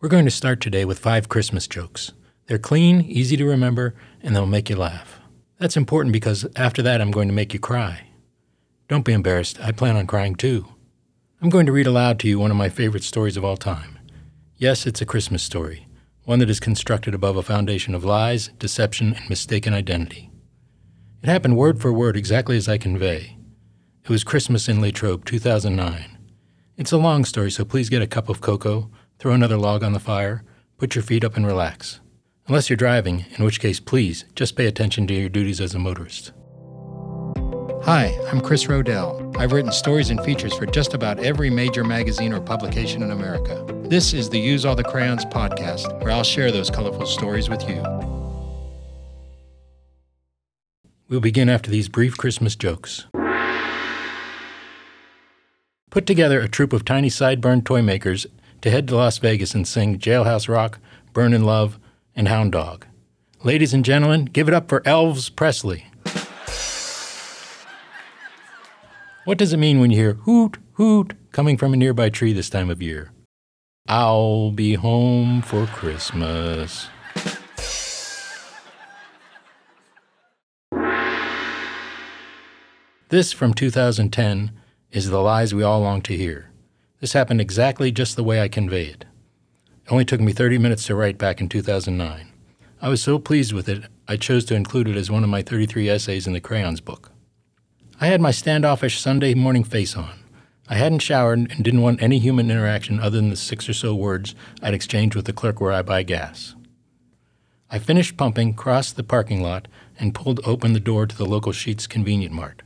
We're going to start today with five Christmas jokes. They're clean, easy to remember, and they'll make you laugh. That's important because after that, I'm going to make you cry. Don't be embarrassed, I plan on crying too. I'm going to read aloud to you one of my favorite stories of all time. Yes, it's a Christmas story, one that is constructed above a foundation of lies, deception, and mistaken identity. It happened word for word exactly as I convey. It was Christmas in Latrobe, 2009. It's a long story, so please get a cup of cocoa, throw another log on the fire, put your feet up, and relax. Unless you're driving, in which case, please just pay attention to your duties as a motorist. Hi, I'm Chris Rodell. I've written stories and features for just about every major magazine or publication in America. This is the Use All the Crayons podcast, where I'll share those colorful stories with you. We'll begin after these brief Christmas jokes. Put together a troupe of tiny sideburn toy makers to head to Las Vegas and sing Jailhouse Rock, Burning Love, and Hound Dog. Ladies and gentlemen, give it up for Elvis Presley. What does it mean when you hear hoot, hoot coming from a nearby tree this time of year? I'll be home for Christmas. This from 2010 is the lies we all long to hear. This happened exactly just the way I convey it. It only took me 30 minutes to write back in 2009. I was so pleased with it, I chose to include it as one of my 33 essays in the Crayons book. I had my standoffish Sunday morning face on. I hadn't showered and didn't want any human interaction other than the six or so words I'd exchanged with the clerk where I buy gas. I finished pumping, crossed the parking lot, and pulled open the door to the local Sheetz Convenient Mart.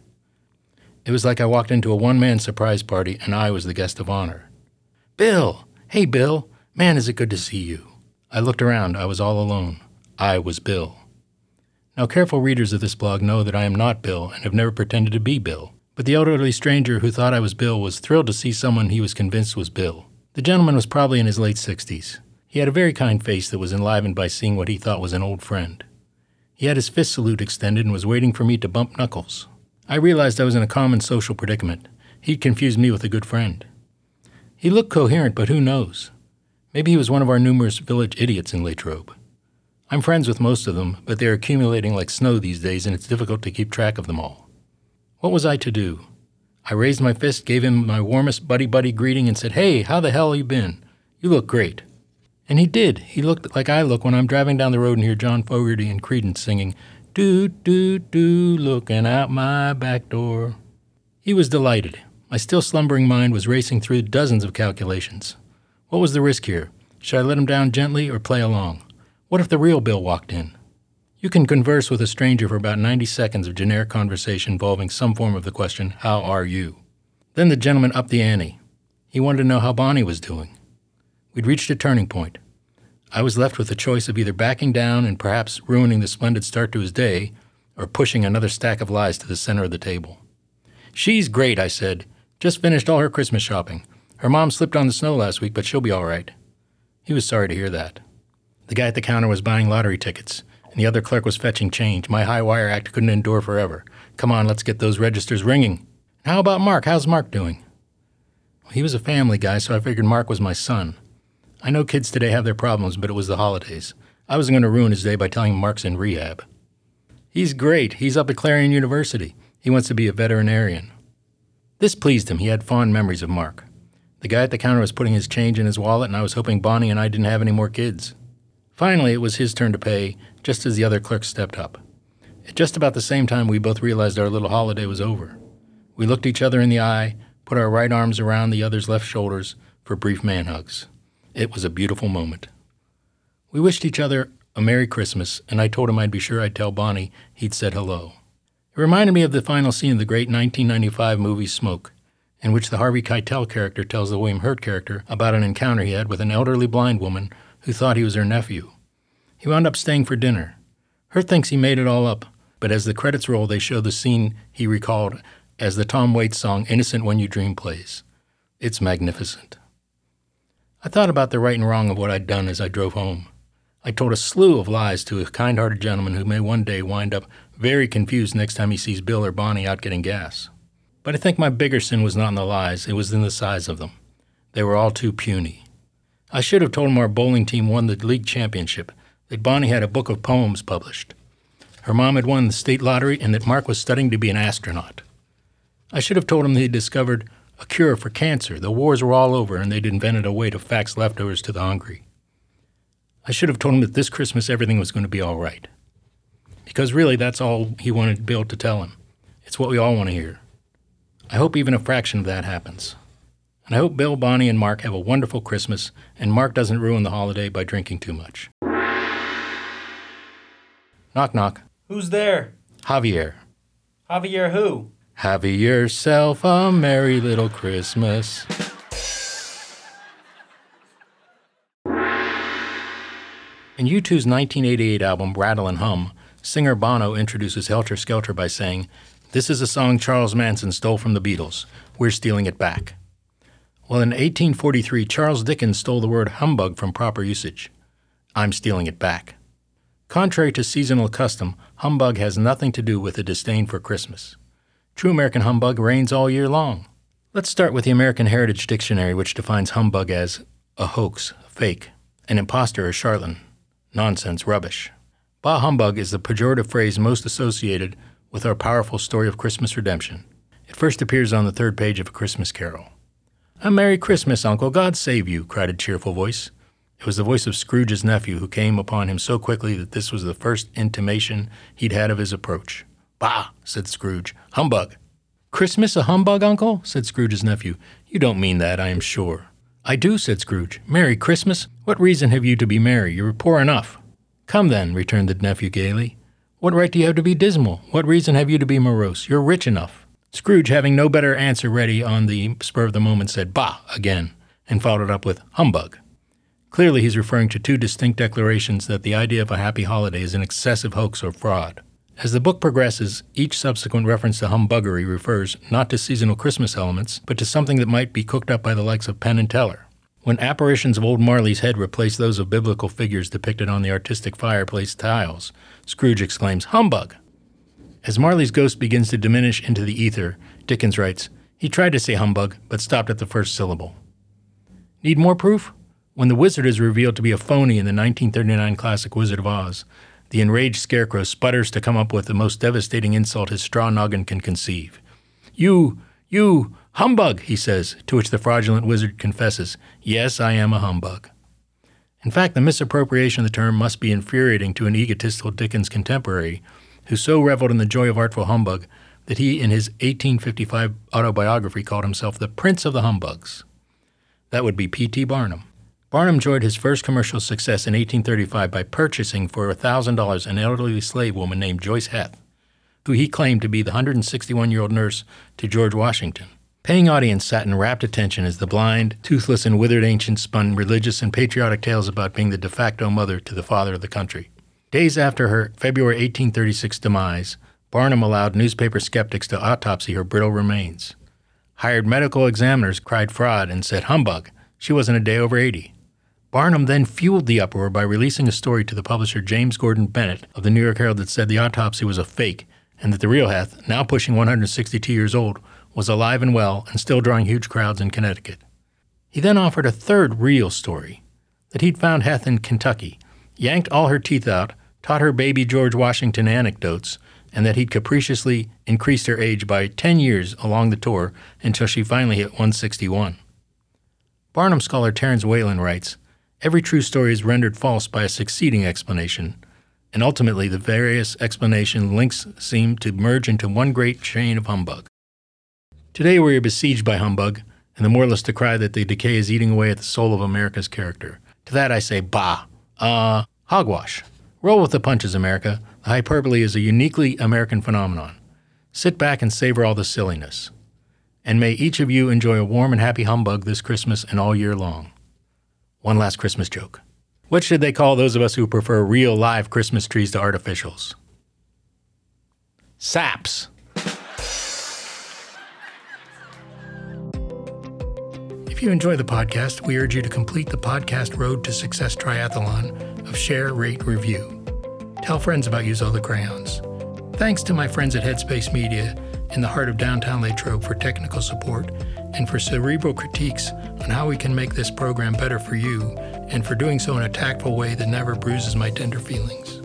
It was like I walked into a one man surprise party and I was the guest of honor. Bill! Hey, Bill! Man, is it good to see you. I looked around. I was all alone. I was Bill. Now, careful readers of this blog know that I am not Bill and have never pretended to be Bill. But the elderly stranger who thought I was Bill was thrilled to see someone he was convinced was Bill. The gentleman was probably in his late 60s. He had a very kind face that was enlivened by seeing what he thought was an old friend. He had his fist salute extended and was waiting for me to bump knuckles. I realized I was in a common social predicament. He'd confused me with a good friend. He looked coherent, but who knows? Maybe he was one of our numerous village idiots in Latrobe. I'm friends with most of them, but they're accumulating like snow these days, and it's difficult to keep track of them all. What was I to do? I raised my fist, gave him my warmest buddy buddy greeting, and said, Hey, how the hell you been? You look great. And he did. He looked like I look when I'm driving down the road and hear John Fogerty and Creedence singing, do, do, do, looking out my back door. He was delighted. My still slumbering mind was racing through dozens of calculations. What was the risk here? Should I let him down gently or play along? What if the real Bill walked in? You can converse with a stranger for about 90 seconds of generic conversation involving some form of the question, How are you? Then the gentleman upped the ante. He wanted to know how Bonnie was doing. We'd reached a turning point. I was left with the choice of either backing down and perhaps ruining the splendid start to his day, or pushing another stack of lies to the center of the table. She's great, I said. Just finished all her Christmas shopping. Her mom slipped on the snow last week, but she'll be all right. He was sorry to hear that. The guy at the counter was buying lottery tickets, and the other clerk was fetching change. My high wire act couldn't endure forever. Come on, let's get those registers ringing. How about Mark? How's Mark doing? Well, he was a family guy, so I figured Mark was my son. I know kids today have their problems, but it was the holidays. I wasn't going to ruin his day by telling him Mark's in rehab. He's great. He's up at Clarion University. He wants to be a veterinarian. This pleased him. He had fond memories of Mark. The guy at the counter was putting his change in his wallet, and I was hoping Bonnie and I didn't have any more kids. Finally, it was his turn to pay, just as the other clerk stepped up. At just about the same time, we both realized our little holiday was over. We looked each other in the eye, put our right arms around the other's left shoulders for brief man hugs. It was a beautiful moment. We wished each other a Merry Christmas, and I told him I'd be sure I'd tell Bonnie he'd said hello. It reminded me of the final scene of the great 1995 movie Smoke, in which the Harvey Keitel character tells the William Hurt character about an encounter he had with an elderly blind woman who thought he was her nephew. He wound up staying for dinner. Hurt thinks he made it all up, but as the credits roll, they show the scene he recalled as the Tom Waits song Innocent When You Dream plays. It's magnificent. I thought about the right and wrong of what I'd done as I drove home. I told a slew of lies to a kind hearted gentleman who may one day wind up very confused next time he sees Bill or Bonnie out getting gas. But I think my bigger sin was not in the lies, it was in the size of them. They were all too puny. I should have told him our bowling team won the league championship, that Bonnie had a book of poems published. Her mom had won the state lottery, and that Mark was studying to be an astronaut. I should have told him that he'd discovered a cure for cancer. The wars were all over, and they'd invented a way to fax leftovers to the hungry. I should have told him that this Christmas everything was going to be all right. Because really, that's all he wanted Bill to tell him. It's what we all want to hear. I hope even a fraction of that happens. And I hope Bill, Bonnie, and Mark have a wonderful Christmas, and Mark doesn't ruin the holiday by drinking too much. Knock, knock. Who's there? Javier. Javier who? Have yourself a merry little Christmas. In U2's 1988 album Rattle and Hum, singer Bono introduces Helter Skelter by saying, This is a song Charles Manson stole from the Beatles. We're stealing it back. Well, in 1843, Charles Dickens stole the word humbug from proper usage. I'm stealing it back. Contrary to seasonal custom, humbug has nothing to do with a disdain for Christmas. True American humbug reigns all year long. Let's start with the American Heritage Dictionary, which defines humbug as a hoax, fake, an impostor or charlatan, nonsense, rubbish. Bah humbug is the pejorative phrase most associated with our powerful story of Christmas redemption. It first appears on the third page of A Christmas Carol. A Merry Christmas, Uncle, God save you, cried a cheerful voice. It was the voice of Scrooge's nephew, who came upon him so quickly that this was the first intimation he'd had of his approach. Bah, said Scrooge. Humbug. Christmas a humbug, uncle? said Scrooge's nephew. You don't mean that, I am sure. I do, said Scrooge. Merry Christmas? What reason have you to be merry? You're poor enough. Come then, returned the nephew gaily. What right do you have to be dismal? What reason have you to be morose? You're rich enough. Scrooge, having no better answer ready on the spur of the moment, said, Bah, again, and followed it up with, Humbug. Clearly, he's referring to two distinct declarations that the idea of a happy holiday is an excessive hoax or fraud. As the book progresses, each subsequent reference to humbuggery refers not to seasonal Christmas elements, but to something that might be cooked up by the likes of Penn and Teller. When apparitions of old Marley's head replace those of biblical figures depicted on the artistic fireplace tiles, Scrooge exclaims, Humbug! As Marley's ghost begins to diminish into the ether, Dickens writes, He tried to say humbug, but stopped at the first syllable. Need more proof? When the wizard is revealed to be a phony in the 1939 classic Wizard of Oz, the enraged scarecrow sputters to come up with the most devastating insult his straw noggin can conceive. You, you, humbug, he says, to which the fraudulent wizard confesses, Yes, I am a humbug. In fact, the misappropriation of the term must be infuriating to an egotistical Dickens contemporary who so reveled in the joy of artful humbug that he, in his 1855 autobiography, called himself the Prince of the Humbugs. That would be P.T. Barnum. Barnum enjoyed his first commercial success in 1835 by purchasing for $1,000 an elderly slave woman named Joice Heth, who he claimed to be the 161 year old nurse to George Washington. Paying audience sat in rapt attention as the blind, toothless, and withered ancient spun religious and patriotic tales about being the de facto mother to the father of the country. Days after her February 1836 demise, Barnum allowed newspaper skeptics to autopsy her brittle remains. Hired medical examiners cried fraud and said humbug. She wasn't a day over 80. Barnum then fueled the uproar by releasing a story to the publisher James Gordon Bennett of the New York Herald that said the autopsy was a fake and that the real Heth, now pushing 162 years old, was alive and well and still drawing huge crowds in Connecticut. He then offered a third real story that he'd found Heth in Kentucky, yanked all her teeth out, taught her baby George Washington anecdotes, and that he'd capriciously increased her age by 10 years along the tour until she finally hit 161. Barnum scholar Terence Whalen writes Every true story is rendered false by a succeeding explanation, and ultimately the various explanation links seem to merge into one great chain of humbug. Today we are besieged by humbug, and the moralists decry that the decay is eating away at the soul of America's character. To that I say, bah, uh, hogwash. Roll with the punches, America. The hyperbole is a uniquely American phenomenon. Sit back and savor all the silliness. And may each of you enjoy a warm and happy humbug this Christmas and all year long. One last Christmas joke. What should they call those of us who prefer real live Christmas trees to artificials? Saps. If you enjoy the podcast, we urge you to complete the podcast Road to Success Triathlon of Share, Rate, Review. Tell friends about Use All the Crayons. Thanks to my friends at Headspace Media in the heart of downtown Latrobe for technical support and for cerebral critiques on how we can make this program better for you and for doing so in a tactful way that never bruises my tender feelings.